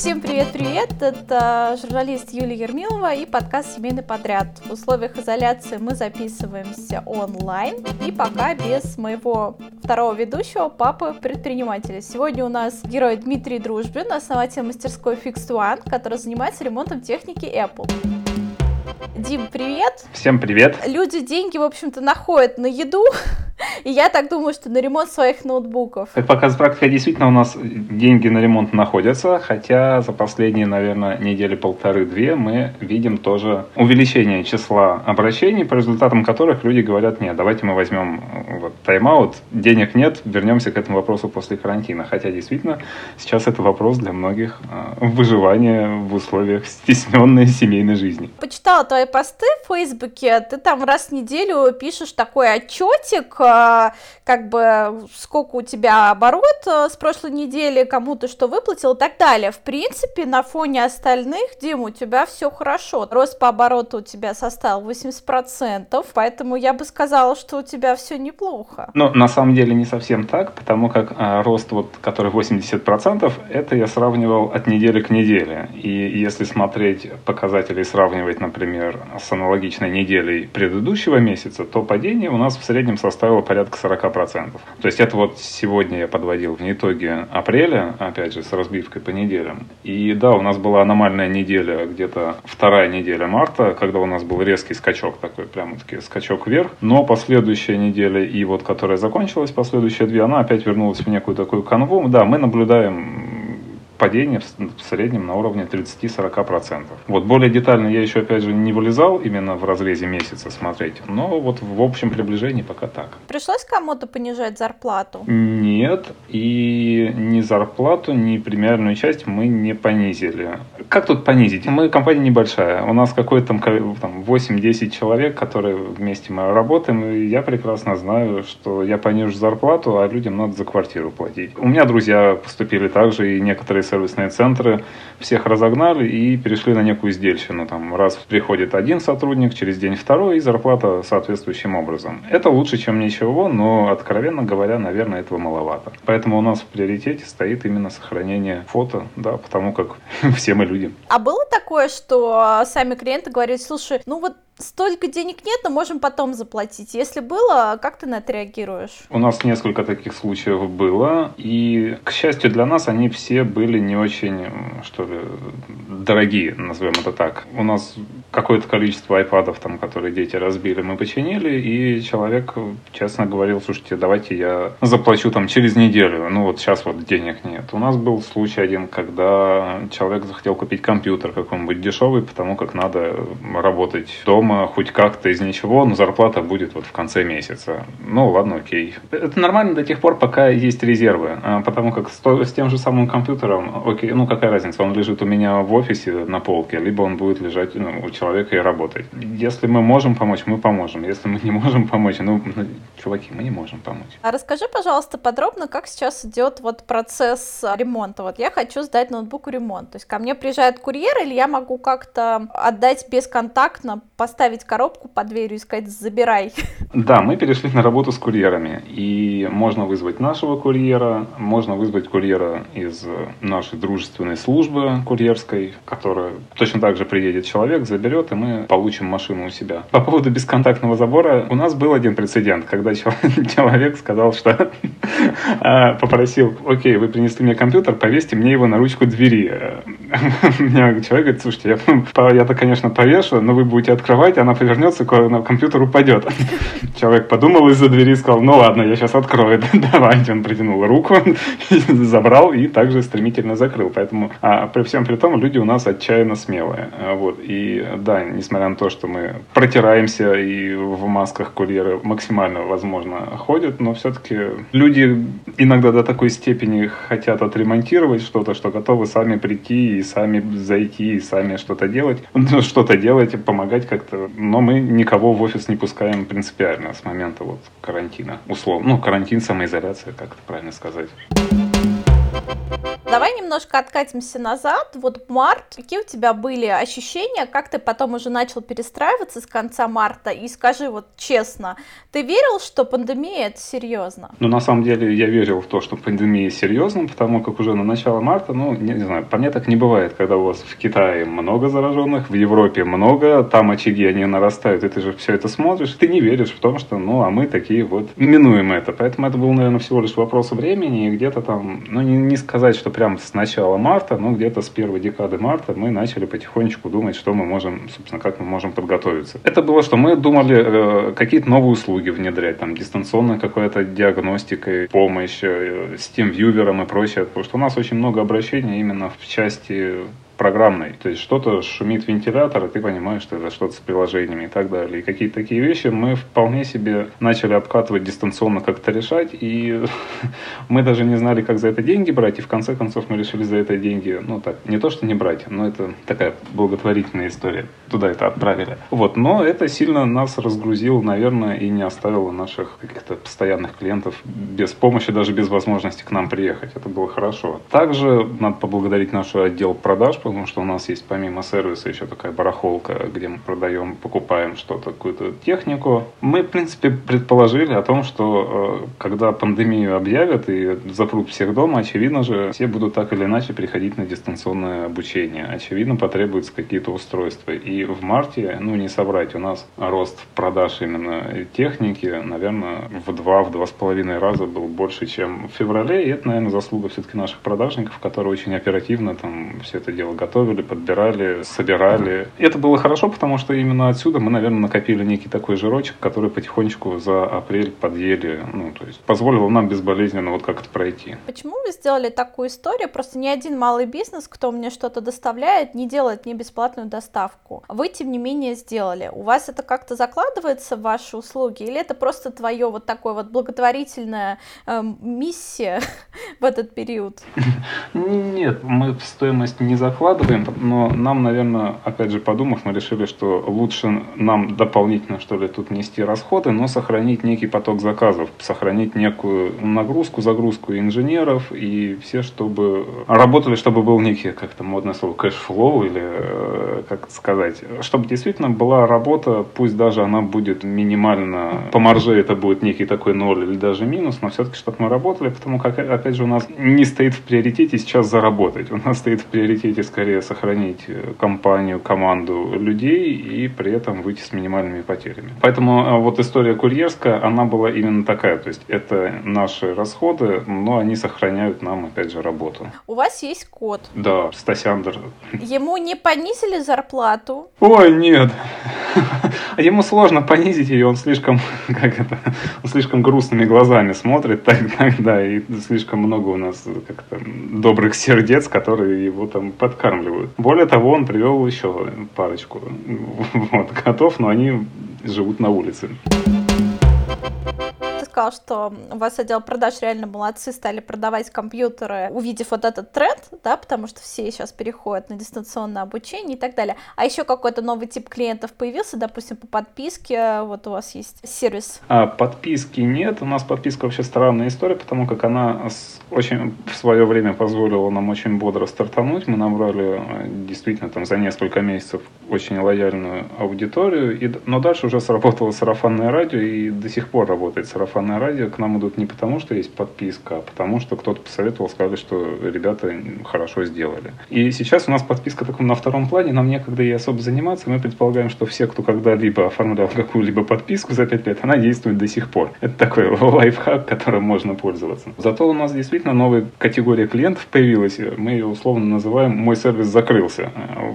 Всем привет-привет! Это журналист Юлия Ермилова и подкаст «Семейный подряд». В условиях изоляции мы записываемся онлайн и пока без моего второго ведущего, папы предпринимателя. Сегодня у нас герой Дмитрий Дружбин, основатель мастерской Fixed One, который занимается ремонтом техники Apple. Дим, привет! Всем привет! Люди деньги, в общем-то, находят на еду, И я так думаю, что на ремонт своих ноутбуков. Как показывает практика, действительно у нас деньги на ремонт находятся, хотя за последние, наверное, недели полторы-две мы видим тоже увеличение числа обращений, по результатам которых люди говорят, нет, давайте мы возьмем вот, тайм-аут, денег нет, вернемся к этому вопросу после карантина. Хотя действительно сейчас это вопрос для многих э, выживания в условиях стесненной семейной жизни. Почитала твои посты в Фейсбуке, ты там раз в неделю пишешь такой отчетик, Э, как бы сколько у тебя оборот э, с прошлой недели, кому ты что выплатил и так далее. В принципе, на фоне остальных, Дим, у тебя все хорошо. Рост по обороту у тебя составил 80%, поэтому я бы сказала, что у тебя все неплохо. Ну, на самом деле не совсем так, потому как а, рост, вот, который 80%, это я сравнивал от недели к неделе. И если смотреть показатели и сравнивать, например, с аналогичной неделей предыдущего месяца, то падение у нас в среднем составило было порядка 40%. То есть это вот сегодня я подводил в итоге апреля, опять же, с разбивкой по неделям. И да, у нас была аномальная неделя, где-то вторая неделя марта, когда у нас был резкий скачок такой, прямо-таки скачок вверх. Но последующая неделя и вот которая закончилась, последующие две, она опять вернулась в некую такую канву. Да, мы наблюдаем падение в среднем на уровне 30-40%. Вот более детально я еще, опять же, не вылезал именно в разрезе месяца смотреть, но вот в общем приближении пока так. Пришлось кому-то понижать зарплату? Нет, и ни зарплату, ни премиальную часть мы не понизили. Как тут понизить? Мы компания небольшая, у нас какой-то там, там 8-10 человек, которые вместе мы работаем, и я прекрасно знаю, что я понижу зарплату, а людям надо за квартиру платить. У меня друзья поступили также, и некоторые сервисные центры, всех разогнали и перешли на некую издельщину. Там раз приходит один сотрудник, через день второй, и зарплата соответствующим образом. Это лучше, чем ничего, но, откровенно говоря, наверное, этого маловато. Поэтому у нас в приоритете стоит именно сохранение фото, да, потому как все мы люди. А было такое, что сами клиенты говорят, слушай, ну вот столько денег нет, но можем потом заплатить. Если было, как ты на это реагируешь? У нас несколько таких случаев было, и, к счастью для нас, они все были не очень, что ли, дорогие, назовем это так. У нас какое-то количество айпадов, там, которые дети разбили, мы починили, и человек честно говорил, слушайте, давайте я заплачу там через неделю, ну вот сейчас вот денег нет. У нас был случай один, когда человек захотел купить компьютер какой-нибудь дешевый, потому как надо работать дома, дома хоть как-то из ничего, но зарплата будет вот в конце месяца. Ну, ладно, окей. Это нормально до тех пор, пока есть резервы. А, потому как с, тем же самым компьютером, окей, ну какая разница, он лежит у меня в офисе на полке, либо он будет лежать ну, у человека и работать. Если мы можем помочь, мы поможем. Если мы не можем помочь, ну, ну чуваки, мы не можем помочь. А расскажи, пожалуйста, подробно, как сейчас идет вот процесс ремонта. Вот я хочу сдать ноутбук в ремонт. То есть ко мне приезжает курьер, или я могу как-то отдать бесконтактно, поставить поставить коробку под дверью и сказать «забирай». Да, мы перешли на работу с курьерами. И можно вызвать нашего курьера, можно вызвать курьера из нашей дружественной службы курьерской, которая точно так же приедет человек, заберет, и мы получим машину у себя. По поводу бесконтактного забора, у нас был один прецедент, когда человек сказал, что а, попросил, окей, вы принесли мне компьютер, повесьте мне его на ручку двери. Мне человек говорит, слушайте, я-то, конечно, повешу, но вы будете открывать открывать, она повернется, на компьютер упадет. Человек подумал из-за двери и сказал, ну ладно, я сейчас открою. Давайте. Он протянул руку, забрал и также стремительно закрыл. Поэтому а, при всем при том люди у нас отчаянно смелые. А, вот. И да, несмотря на то, что мы протираемся и в масках курьеры максимально, возможно, ходят, но все-таки люди иногда до такой степени хотят отремонтировать что-то, что готовы сами прийти и сами зайти, и сами что-то делать, что-то делать, помогать как-то но мы никого в офис не пускаем принципиально с момента вот карантина, условно. Ну, карантин, самоизоляция, как это правильно сказать. Давай немножко откатимся назад. Вот март, какие у тебя были ощущения, как ты потом уже начал перестраиваться с конца марта? И скажи вот честно, ты верил, что пандемия это серьезно? Ну, на самом деле, я верил в то, что пандемия серьезна, потому как уже на начало марта, ну, не, не знаю, по мне так не бывает, когда у вас в Китае много зараженных, в Европе много, там очаги, они нарастают, и ты же все это смотришь, ты не веришь в том, что, ну, а мы такие вот минуем это. Поэтому это был, наверное, всего лишь вопрос времени, и где-то там, ну, не, не сказать, что прям с начала марта, ну, где-то с первой декады марта мы начали потихонечку думать, что мы можем, собственно, как мы можем подготовиться. Это было, что мы думали э, какие-то новые услуги внедрять, там, дистанционная какая-то диагностика, помощь э, тем вьювером и прочее, потому что у нас очень много обращений именно в части программной. То есть что-то шумит вентилятор, и ты понимаешь, что это что-то с приложениями и так далее. И какие-то такие вещи мы вполне себе начали обкатывать дистанционно как-то решать, и мы даже не знали, как за это деньги брать, и в конце концов мы решили за это деньги, ну так, не то, что не брать, но это такая благотворительная история. Туда это отправили. Вот, но это сильно нас разгрузило, наверное, и не оставило наших каких-то постоянных клиентов без помощи, даже без возможности к нам приехать. Это было хорошо. Также надо поблагодарить наш отдел продаж, потому что у нас есть помимо сервиса еще такая барахолка, где мы продаем, покупаем что-то, какую-то технику. Мы, в принципе, предположили о том, что э, когда пандемию объявят и запрут всех дома, очевидно же, все будут так или иначе переходить на дистанционное обучение. Очевидно, потребуются какие-то устройства. И в марте, ну, не собрать, у нас рост продаж именно техники, наверное, в два, в два с половиной раза был больше, чем в феврале. И это, наверное, заслуга все-таки наших продажников, которые очень оперативно там все это дело готовили, подбирали, собирали. И это было хорошо, потому что именно отсюда мы, наверное, накопили некий такой жирочек, который потихонечку за апрель подъели, ну, то есть позволило нам безболезненно вот как-то пройти. Почему вы сделали такую историю? Просто ни один малый бизнес, кто мне что-то доставляет, не делает мне бесплатную доставку. Вы, тем не менее, сделали. У вас это как-то закладывается в ваши услуги? Или это просто твое вот такое вот благотворительная э, миссия в этот период? Нет, мы в стоимость не закладываем вкладываем, но нам, наверное, опять же подумав, мы решили, что лучше нам дополнительно, что ли, тут нести расходы, но сохранить некий поток заказов, сохранить некую нагрузку, загрузку инженеров и все, чтобы работали, чтобы был некий, как то модное слово, cash flow или, э, как сказать, чтобы действительно была работа, пусть даже она будет минимально, по марже это будет некий такой ноль или даже минус, но все-таки, чтобы мы работали, потому как, опять же, у нас не стоит в приоритете сейчас заработать, у нас стоит в приоритете скорее сохранить э, компанию, команду людей и при этом выйти с минимальными потерями. Поэтому э, вот история курьерская, она была именно такая. То есть это наши расходы, но они сохраняют нам, опять же, работу. У вас есть код? Да, Стасяндр. Ему не понизили зарплату? Ой, нет. Ему сложно понизить ее, он слишком, как это, он слишком грустными глазами смотрит так, да, и слишком много у нас как-то добрых сердец, которые его там под подкармливают. Более того, он привел еще парочку вот, котов, но они живут на улице сказал, что у вас отдел продаж реально молодцы, стали продавать компьютеры, увидев вот этот тренд, да, потому что все сейчас переходят на дистанционное обучение и так далее. А еще какой-то новый тип клиентов появился, допустим, по подписке, вот у вас есть сервис? А, подписки нет, у нас подписка вообще странная история, потому как она очень в свое время позволила нам очень бодро стартануть. Мы набрали э, действительно там за несколько месяцев очень лояльную аудиторию, и, но дальше уже сработало сарафанное радио, и до сих пор работает сарафанное сарафанное радио к нам идут не потому, что есть подписка, а потому, что кто-то посоветовал, сказали, что ребята хорошо сделали. И сейчас у нас подписка таком на втором плане, нам некогда ей особо заниматься. Мы предполагаем, что все, кто когда-либо оформлял какую-либо подписку за 5 лет, она действует до сих пор. Это такой лайфхак, которым можно пользоваться. Зато у нас действительно новая категория клиентов появилась. Мы ее условно называем «Мой сервис закрылся».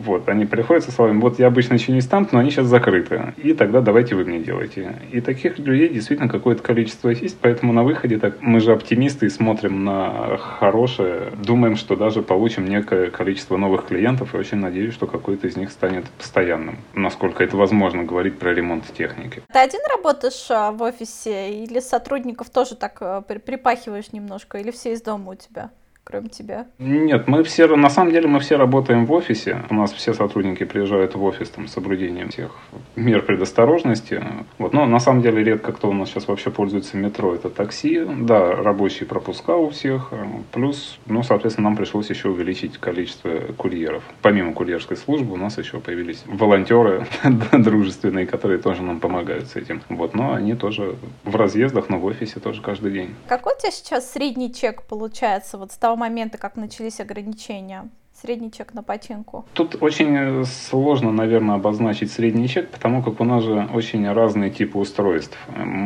Вот. Они приходят со словами «Вот я обычно чинюсь там, но они сейчас закрыты. И тогда давайте вы мне делайте». И таких людей действительно какое-то количество количество есть, поэтому на выходе так мы же оптимисты и смотрим на хорошее, думаем, что даже получим некое количество новых клиентов и очень надеюсь, что какой-то из них станет постоянным, насколько это возможно говорить про ремонт техники. Ты один работаешь а, в офисе или сотрудников тоже так э, припахиваешь немножко, или все из дома у тебя? Кроме тебя? Нет, мы все, на самом деле мы все работаем в офисе. У нас все сотрудники приезжают в офис там, с соблюдением всех мер предосторожности. Вот. Но на самом деле редко кто у нас сейчас вообще пользуется метро. Это такси, да, рабочие пропуска у всех. Плюс, ну, соответственно, нам пришлось еще увеличить количество курьеров. Помимо курьерской службы у нас еще появились волонтеры дружественные, которые тоже нам помогают с этим. Вот. Но они тоже в разъездах, но в офисе тоже каждый день. Какой у тебя сейчас средний чек получается вот с того момента, как начались ограничения? Средний чек на починку? Тут очень сложно, наверное, обозначить средний чек, потому как у нас же очень разные типы устройств.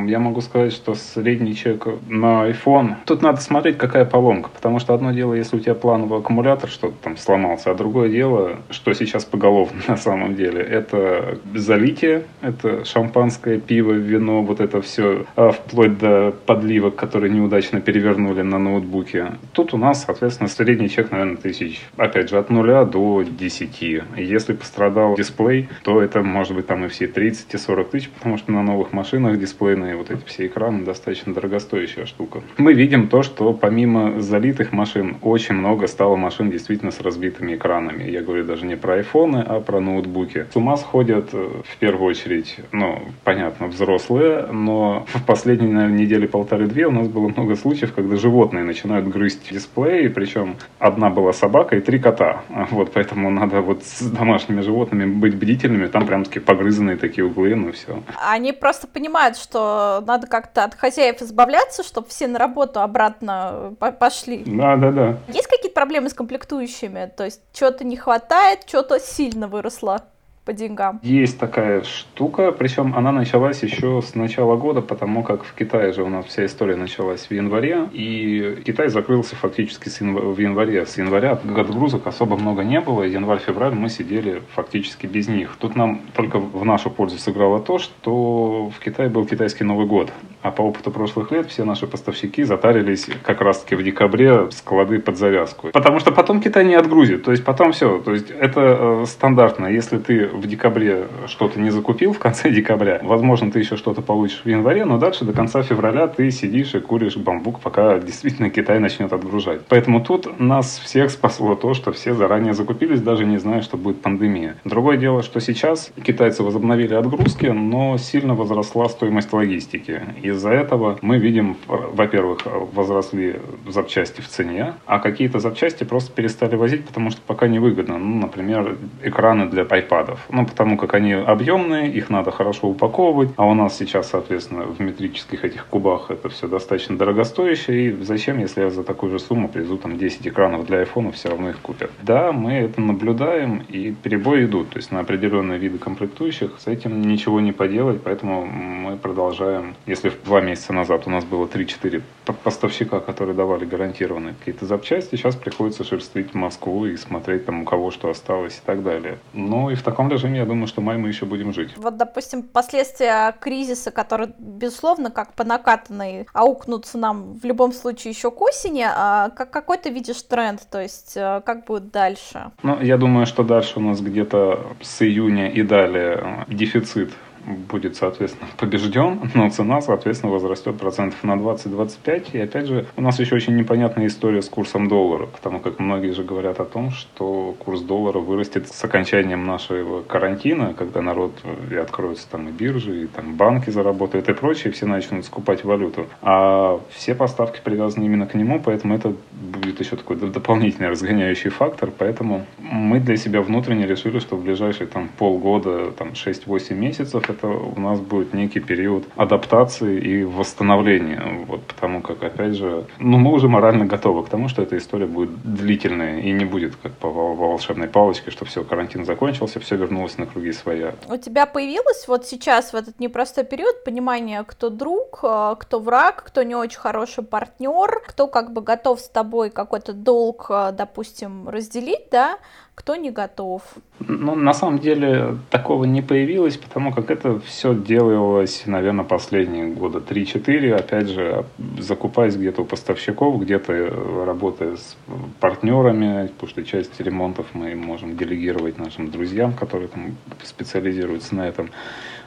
Я могу сказать, что средний чек на iPhone, тут надо смотреть, какая поломка, потому что одно дело, если у тебя плановый аккумулятор что-то там сломался, а другое дело, что сейчас поголовно на самом деле, это залитие, это шампанское, пиво, вино, вот это все, а вплоть до подливок, которые неудачно перевернули на ноутбуке. Тут у нас, соответственно, средний чек, наверное, тысяч, опять же, от 0 до 10. Если пострадал дисплей, то это может быть там и все 30 и 40 тысяч, потому что на новых машинах дисплейные вот эти все экраны достаточно дорогостоящая штука. Мы видим то, что помимо залитых машин, очень много стало машин действительно с разбитыми экранами. Я говорю даже не про айфоны, а про ноутбуки. С ума сходят э, в первую очередь, ну, понятно, взрослые, но в последние, наверное, недели полторы-две у нас было много случаев, когда животные начинают грызть дисплеи, причем одна была собака и три кота кота. Вот, поэтому надо вот с домашними животными быть бдительными. Там прям такие погрызанные такие углы, ну все. Они просто понимают, что надо как-то от хозяев избавляться, чтобы все на работу обратно пошли. Да, да, да. Есть какие-то проблемы с комплектующими? То есть что-то не хватает, что-то сильно выросло? По деньгам? Есть такая штука, причем она началась еще с начала года, потому как в Китае же у нас вся история началась в январе, и Китай закрылся фактически янв... в январе. С января отгрузок особо много не было, январь-февраль мы сидели фактически без них. Тут нам только в нашу пользу сыграло то, что в Китае был китайский Новый год, а по опыту прошлых лет все наши поставщики затарились как раз-таки в декабре склады под завязку. Потому что потом Китай не отгрузит, то есть потом все, то есть это э, стандартно. Если ты в декабре что-то не закупил в конце декабря, возможно, ты еще что-то получишь в январе, но дальше до конца февраля ты сидишь и куришь бамбук, пока действительно Китай начнет отгружать. Поэтому тут нас всех спасло то, что все заранее закупились, даже не зная, что будет пандемия. Другое дело, что сейчас китайцы возобновили отгрузки, но сильно возросла стоимость логистики. Из-за этого мы видим, во-первых, возросли запчасти в цене, а какие-то запчасти просто перестали возить, потому что пока невыгодно. Ну, например, экраны для айпадов ну, потому как они объемные, их надо хорошо упаковывать, а у нас сейчас, соответственно, в метрических этих кубах это все достаточно дорогостоящее, и зачем, если я за такую же сумму привезу там 10 экранов для айфона, все равно их купят. Да, мы это наблюдаем, и перебои идут, то есть на определенные виды комплектующих с этим ничего не поделать, поэтому мы продолжаем. Если два месяца назад у нас было 3-4 поставщика, которые давали гарантированные какие-то запчасти, сейчас приходится шерстить Москву и смотреть там у кого что осталось и так далее. Ну и в таком режиме я думаю, что май мы еще будем жить. Вот, допустим, последствия кризиса, которые, безусловно, как по накатанной аукнутся нам в любом случае еще к осени, а как, какой ты видишь тренд, то есть э, как будет дальше? Ну, я думаю, что дальше у нас где-то с июня и далее дефицит будет, соответственно, побежден, но цена, соответственно, возрастет процентов на 20-25. И опять же, у нас еще очень непонятная история с курсом доллара, потому как многие же говорят о том, что курс доллара вырастет с окончанием нашего карантина, когда народ и откроются там и биржи, и там банки заработают и прочее, все начнут скупать валюту. А все поставки привязаны именно к нему, поэтому это будет еще такой дополнительный разгоняющий фактор. Поэтому мы для себя внутренне решили, что в ближайшие там полгода, там 6-8 месяцев это у нас будет некий период адаптации и восстановления. Вот, потому как, опять же, ну, мы уже морально готовы к тому, что эта история будет длительная и не будет как по волшебной палочке, что все, карантин закончился, все вернулось на круги своя. У тебя появилось вот сейчас в этот непростой период понимание, кто друг, э, кто враг, кто не очень хороший партнер, кто как бы готов с тобой какой-то долг, э, допустим, разделить, да, кто не готов? Ну, на самом деле, такого не появилось, потому как это все делалось, наверное, последние года 3-4, опять же, закупаясь где-то у поставщиков, где-то работая с партнерами, потому что часть ремонтов мы можем делегировать нашим друзьям, которые там специализируются на этом.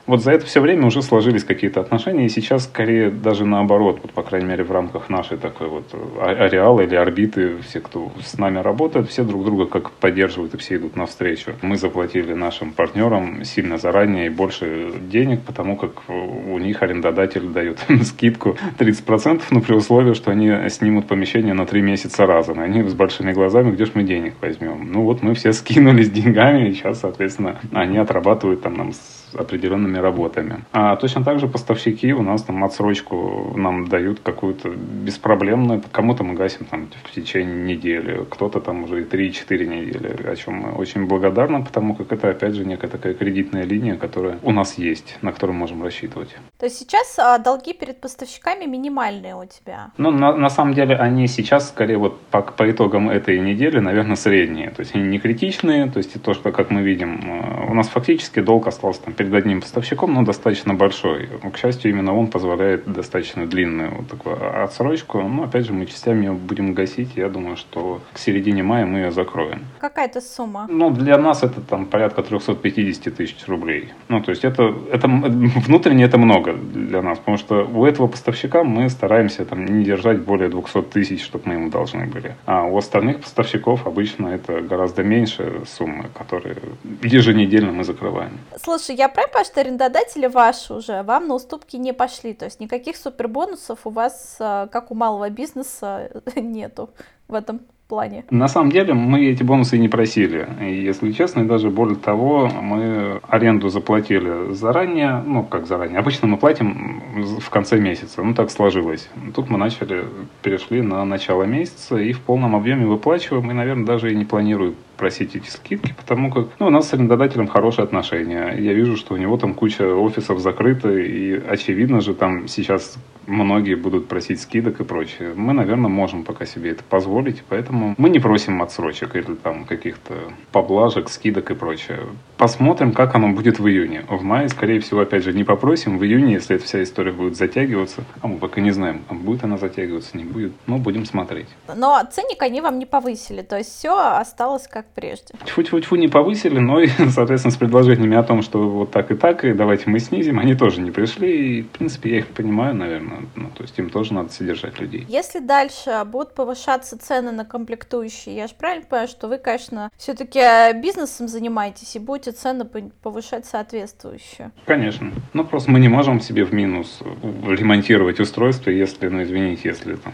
Вот за это все время уже сложились какие-то отношения, и сейчас скорее даже наоборот, вот, по крайней мере, в рамках нашей такой вот а, ареала или орбиты, все, кто с нами работает, все друг друга как поддерживают и все идут навстречу. Мы заплатили нашим партнерам сильно заранее и больше денег, потому как у них арендодатель дает скидку 30%, но при условии, что они снимут помещение на 3 месяца разом. И они с большими глазами, где же мы денег возьмем? Ну вот мы все скинулись деньгами, и сейчас, соответственно, они отрабатывают там нам определенными работами. А точно так же поставщики у нас там отсрочку нам дают какую-то беспроблемную. Кому-то мы гасим там в течение недели, кто-то там уже и 3-4 недели, о чем мы очень благодарны, потому как это опять же некая такая кредитная линия, которая у нас есть, на которую можем рассчитывать. То есть сейчас а, долги перед поставщиками минимальные у тебя? Ну, на, на самом деле они сейчас скорее вот по, по итогам этой недели, наверное, средние. То есть они не критичные, то есть то, что, как мы видим, э, у нас фактически долг остался там перед одним поставщиком, но достаточно большой. К счастью, именно он позволяет достаточно длинную вот такую отсрочку. Но, опять же, мы частями ее будем гасить. Я думаю, что к середине мая мы ее закроем. Какая-то сумма? Ну, для нас это там порядка 350 тысяч рублей. Ну, то есть это, это внутренне это много для нас, потому что у этого поставщика мы стараемся там не держать более 200 тысяч, чтобы мы ему должны были. А у остальных поставщиков обычно это гораздо меньше суммы, которые еженедельно мы закрываем. Слушай, я правильно понимаю, что арендодатели ваши уже вам на уступки не пошли, то есть никаких супербонусов у вас, э, как у малого бизнеса, нету в этом плане? На самом деле мы эти бонусы и не просили. И, если честно, и даже более того, мы аренду заплатили заранее, ну как заранее, обычно мы платим в конце месяца, ну так сложилось. Тут мы начали, перешли на начало месяца и в полном объеме выплачиваем, и, наверное, даже и не планируем просить эти скидки, потому как ну, у нас с арендодателем хорошие отношения. Я вижу, что у него там куча офисов закрыты, и очевидно же там сейчас многие будут просить скидок и прочее. Мы, наверное, можем пока себе это позволить, поэтому мы не просим отсрочек или там каких-то поблажек, скидок и прочее. Посмотрим, как оно будет в июне. В мае, скорее всего, опять же, не попросим. В июне, если эта вся история будет затягиваться, а мы пока не знаем, будет она затягиваться, не будет, но будем смотреть. Но ценник они вам не повысили, то есть все осталось как прежде. Тьфу-тьфу-тьфу не повысили, но, и, соответственно, с предложениями о том, что вот так и так, и давайте мы снизим, они тоже не пришли, и, в принципе, я их понимаю, наверное ну, то есть им тоже надо содержать людей. Если дальше будут повышаться цены на комплектующие, я же правильно понимаю, что вы, конечно, все-таки бизнесом занимаетесь и будете цены повышать соответствующие? Конечно. Ну, просто мы не можем себе в минус ремонтировать устройство, если, ну, извините, если там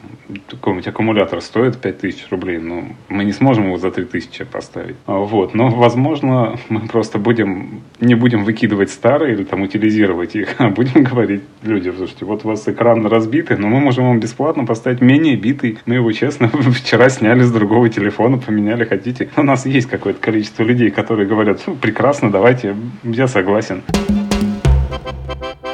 какой-нибудь аккумулятор стоит 5000 рублей, ну, мы не сможем его за 3000 поставить. А, вот. Но, возможно, мы просто будем, не будем выкидывать старые или там утилизировать их, а будем говорить людям, слушайте, вот у вас экран экран разбитый, но мы можем вам бесплатно поставить менее битый. Мы его, честно, вчера сняли с другого телефона, поменяли, хотите. У нас есть какое-то количество людей, которые говорят, прекрасно, давайте, я согласен.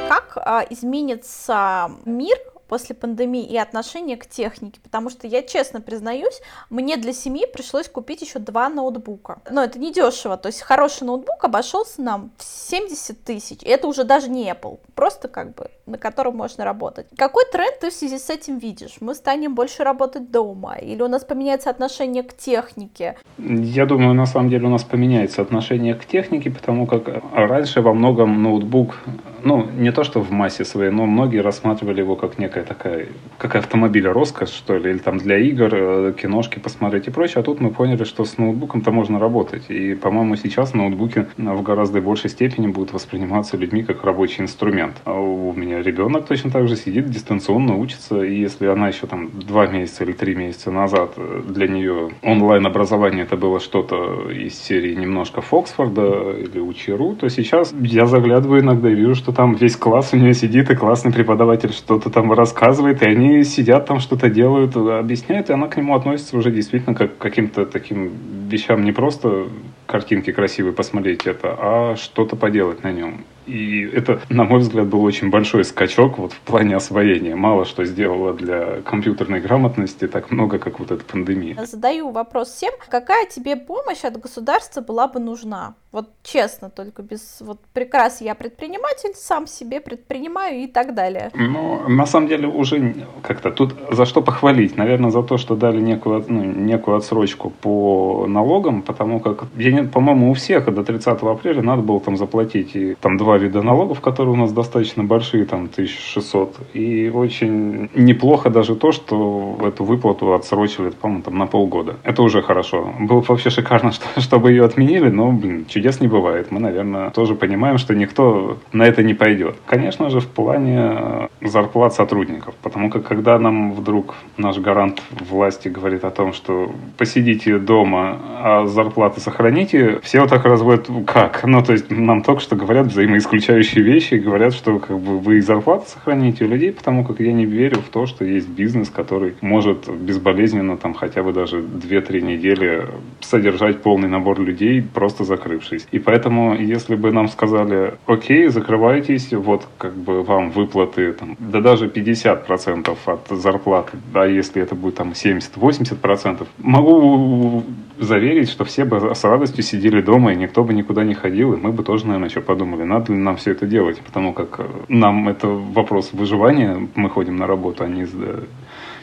Как а, изменится мир после пандемии и отношение к технике, потому что я честно признаюсь, мне для семьи пришлось купить еще два ноутбука. Но это не дешево, то есть хороший ноутбук обошелся нам в 70 тысяч, это уже даже не Apple, просто как бы на котором можно работать. Какой тренд ты в связи с этим видишь? Мы станем больше работать дома? Или у нас поменяется отношение к технике? Я думаю, на самом деле у нас поменяется отношение к технике, потому как раньше во многом ноутбук, ну, не то что в массе своей, но многие рассматривали его как некая такая, как автомобиль роскошь, что ли, или там для игр, э, киношки посмотреть и прочее. А тут мы поняли, что с ноутбуком-то можно работать. И, по-моему, сейчас ноутбуки в гораздо большей степени будут восприниматься людьми как рабочий инструмент. А у меня ребенок точно так же сидит, дистанционно учится, и если она еще там два месяца или три месяца назад э, для нее онлайн-образование это было что-то из серии немножко Фоксфорда или Учеру, то сейчас я заглядываю иногда и вижу, что там весь класс у нее сидит, и классный преподаватель что-то там рассказывает, и они сидят там, что-то делают, объясняют, и она к нему относится уже действительно как к каким-то таким вещам не просто картинки красивые посмотреть это, а что-то поделать на нем. И это, на мой взгляд, был очень большой скачок вот в плане освоения. Мало что сделало для компьютерной грамотности так много, как вот эта пандемия. Задаю вопрос всем. Какая тебе помощь от государства была бы нужна? Вот честно, только без вот прикрас я предприниматель, сам себе предпринимаю и так далее. Ну, на самом деле уже как-то тут за что похвалить? Наверное, за то, что дали некую, ну, некую отсрочку по налогам, потому как, я не, по-моему, у всех до 30 апреля надо было там заплатить и там два два вида налогов, которые у нас достаточно большие, там 1600. И очень неплохо даже то, что эту выплату отсрочили, по-моему, там на полгода. Это уже хорошо. Было бы вообще шикарно, что, чтобы ее отменили, но, блин, чудес не бывает. Мы, наверное, тоже понимаем, что никто на это не пойдет. Конечно же, в плане зарплат сотрудников. Потому как когда нам вдруг наш гарант власти говорит о том, что посидите дома, а зарплаты сохраните, все вот так разводят как? Ну, то есть нам только что говорят взаимоисключающие вещи, говорят, что как бы вы зарплаты сохраните у людей, потому как я не верю в то, что есть бизнес, который может безболезненно там хотя бы даже 2-3 недели содержать полный набор людей, просто закрывшись. И поэтому, если бы нам сказали, окей, закрывайтесь, вот как бы вам выплаты, там, да даже 50% от зарплаты, да, если это будет там 70-80%, могу заверить, что все бы с радостью сидели дома, и никто бы никуда не ходил, и мы бы тоже, наверное, что подумали, надо ли нам все это делать, потому как э, нам это вопрос выживания, мы ходим на работу, а не из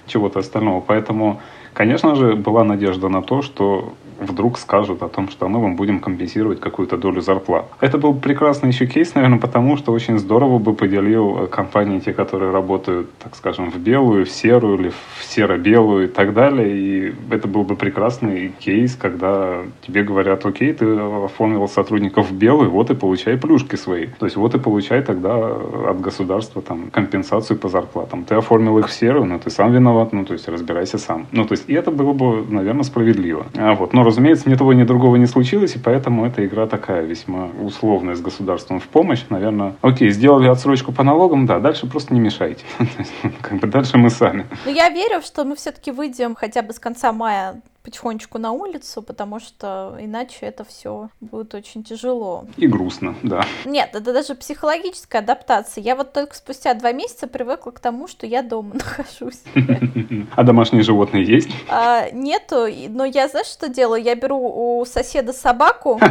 чего-то остального. Поэтому, конечно же, была надежда на то, что вдруг скажут о том, что мы вам будем компенсировать какую-то долю зарплат. Это был прекрасный еще кейс, наверное, потому что очень здорово бы поделил компании, те, которые работают, так скажем, в белую, в серую или в серо-белую и так далее. И это был бы прекрасный кейс, когда тебе говорят, окей, ты оформил сотрудников в белую, вот и получай плюшки свои. То есть вот и получай тогда от государства там компенсацию по зарплатам. Ты оформил их в серую, но ты сам виноват, ну то есть разбирайся сам. Ну то есть и это было бы, наверное, справедливо. А вот, но разумеется, ни того, ни другого не случилось, и поэтому эта игра такая весьма условная с государством в помощь. Наверное, окей, сделали отсрочку по налогам, да, дальше просто не мешайте. Как бы дальше мы сами. Но я верю, что мы все-таки выйдем хотя бы с конца мая потихонечку на улицу, потому что иначе это все будет очень тяжело. И грустно, да. Нет, это даже психологическая адаптация. Я вот только спустя два месяца привыкла к тому, что я дома нахожусь. А домашние животные есть? А, нету, но я, знаешь, что делаю? Я беру у соседа собаку.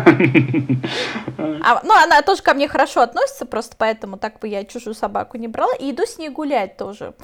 А, ну, она тоже ко мне хорошо относится, просто поэтому так бы я чужую собаку не брала. И иду с ней гулять тоже.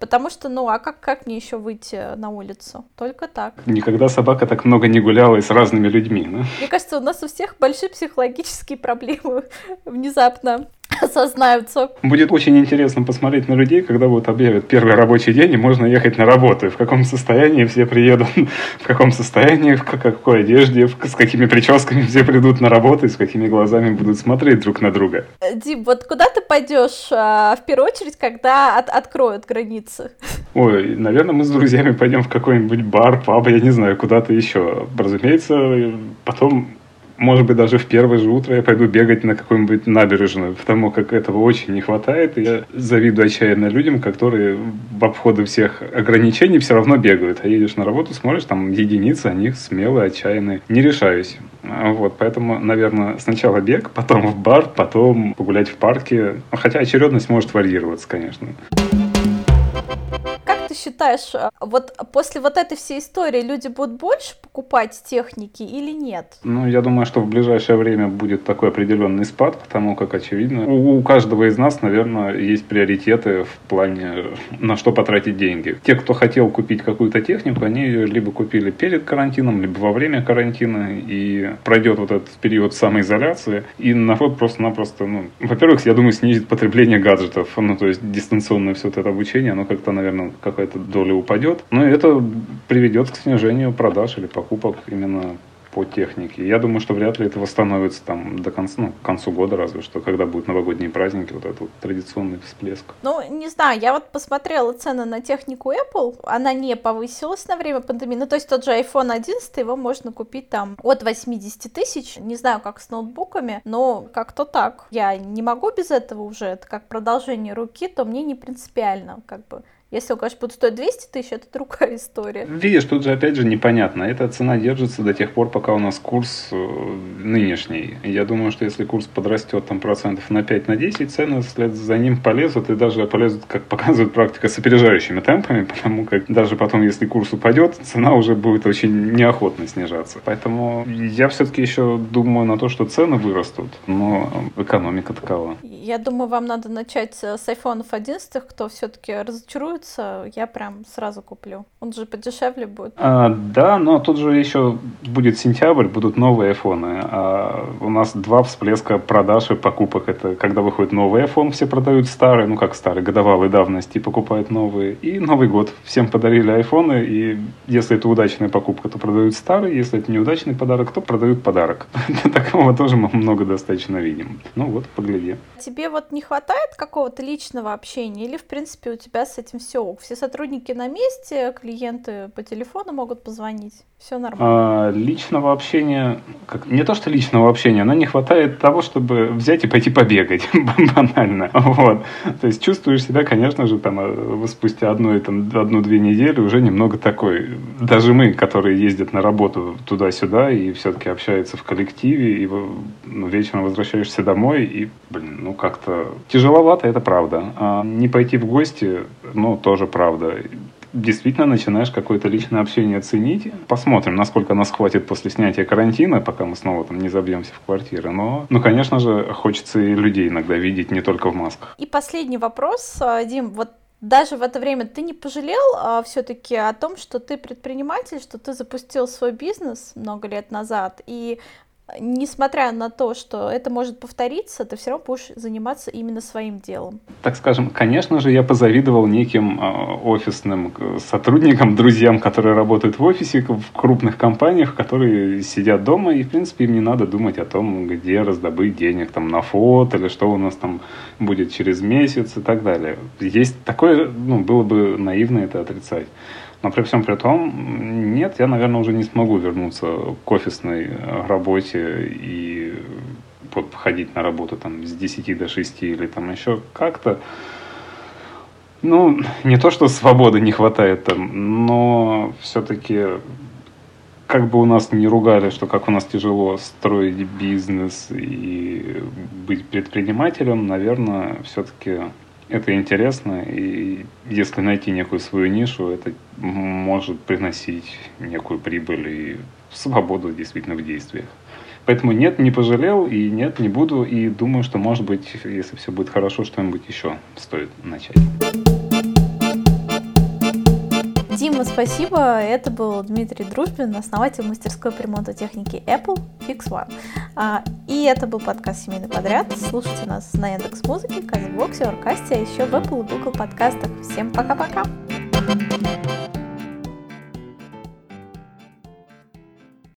Потому что, ну, а как, как мне еще выйти на улицу? Только так. Никогда когда собака так много не гуляла и с разными людьми. Да? Мне кажется, у нас у всех большие психологические проблемы внезапно осознаются. Будет очень интересно посмотреть на людей, когда вот объявят первый рабочий день, и можно ехать на работу. В каком состоянии все приедут, в каком состоянии, в какой одежде, с какими прическами все придут на работу и с какими глазами будут смотреть друг на друга. Э, Дим, вот куда ты пойдешь а, в первую очередь, когда от откроют границы? Ой, наверное, мы с друзьями пойдем в какой-нибудь бар, паб, я не знаю, куда-то еще. Разумеется, потом может быть, даже в первое же утро я пойду бегать на какую-нибудь набережную, потому как этого очень не хватает. Я завидую отчаянно людям, которые в обходы всех ограничений все равно бегают. А едешь на работу, смотришь, там единицы, они смелые, отчаянные. Не решаюсь. Вот, поэтому, наверное, сначала бег, потом в бар, потом погулять в парке. Хотя очередность может варьироваться, конечно считаешь, э, вот после вот этой всей истории люди будут больше покупать техники или нет? Ну, я думаю, что в ближайшее время будет такой определенный спад, потому как, очевидно, у, каждого из нас, наверное, есть приоритеты в плане, на что потратить деньги. Те, кто хотел купить какую-то технику, они ее либо купили перед карантином, либо во время карантина, и пройдет вот этот период самоизоляции, и народ просто-напросто, ну, во-первых, я думаю, снизит потребление гаджетов, ну, то есть дистанционное все это обучение, оно как-то, наверное, какая-то доля упадет. Но это приведет к снижению продаж или покупок именно по технике. Я думаю, что вряд ли это восстановится там до конца, ну, к концу года, разве что, когда будут новогодние праздники, вот этот вот традиционный всплеск. Ну, не знаю, я вот посмотрела цены на технику Apple, она не повысилась на время пандемии, ну, то есть тот же iPhone 11, его можно купить там от 80 тысяч, не знаю, как с ноутбуками, но как-то так. Я не могу без этого уже, это как продолжение руки, то мне не принципиально, как бы если он, конечно, будет стоить 200 тысяч, это другая история. Видишь, тут же опять же непонятно. Эта цена держится до тех пор, пока у нас курс э, нынешний. Я думаю, что если курс подрастет там процентов на 5 на 10, цены вслед за ним полезут и даже полезут, как показывает практика, с опережающими темпами, потому как даже потом, если курс упадет, цена уже будет очень неохотно снижаться. Поэтому я все-таки еще думаю на то, что цены вырастут, но экономика такова. Я думаю, вам надо начать с iPhone 11, кто все-таки разочарует активируется, я прям сразу куплю. Он же подешевле будет. А, да, но тут же еще будет сентябрь, будут новые айфоны. А у нас два всплеска продаж и покупок. Это когда выходит новый iPhone, все продают старый, ну как старый, годовалой давности, покупают новые. И Новый год. Всем подарили айфоны, и если это удачная покупка, то продают старый, если это неудачный подарок, то продают подарок. Такого тоже мы много достаточно видим. Ну вот, погляди. Тебе вот не хватает какого-то личного общения или, в принципе, у тебя с этим все? Все сотрудники на месте, клиенты по телефону могут позвонить? Все нормально. А, личного общения, как, не то что личного общения, но не хватает того, чтобы взять и пойти побегать, банально. Вот. То есть чувствуешь себя, конечно же, там э, спустя одну, там, одну-две недели уже немного такой. Даже мы, которые ездят на работу туда-сюда и все-таки общаются в коллективе, и ну, вечером возвращаешься домой, и, блин, ну как-то тяжеловато, это правда. А не пойти в гости, ну, тоже правда действительно начинаешь какое-то личное общение ценить. Посмотрим, насколько нас хватит после снятия карантина, пока мы снова там не забьемся в квартиры. Но, ну, конечно же, хочется и людей иногда видеть не только в масках. И последний вопрос, а, Дим, вот даже в это время ты не пожалел а, все-таки о том, что ты предприниматель, что ты запустил свой бизнес много лет назад, и несмотря на то, что это может повториться, ты все равно будешь заниматься именно своим делом. Так скажем, конечно же, я позавидовал неким э, офисным сотрудникам, друзьям, которые работают в офисе, в крупных компаниях, которые сидят дома, и, в принципе, им не надо думать о том, где раздобыть денег там на фото, или что у нас там будет через месяц и так далее. Есть такое, ну, было бы наивно это отрицать. Но при всем при том, нет, я, наверное, уже не смогу вернуться к офисной э, работе и вот ходить на работу там с 10 до 6 или там еще как-то. Ну, не то, что свободы не хватает там, но все-таки как бы у нас не ругали, что как у нас тяжело строить бизнес и быть предпринимателем, наверное, все-таки это интересно, и если найти некую свою нишу, это может приносить некую прибыль и свободу действительно в действиях. Поэтому нет, не пожалел, и нет, не буду, и думаю, что, может быть, если все будет хорошо, что-нибудь еще стоит начать. Дима, спасибо. Это был Дмитрий Дружбин, основатель мастерской по ремонту техники Apple Fix One. А, и это был подкаст «Семейный подряд». Слушайте нас на Яндекс Музыке, Казбоксе, Оркасте, а еще в Apple и Google подкастах. Всем пока-пока! thank you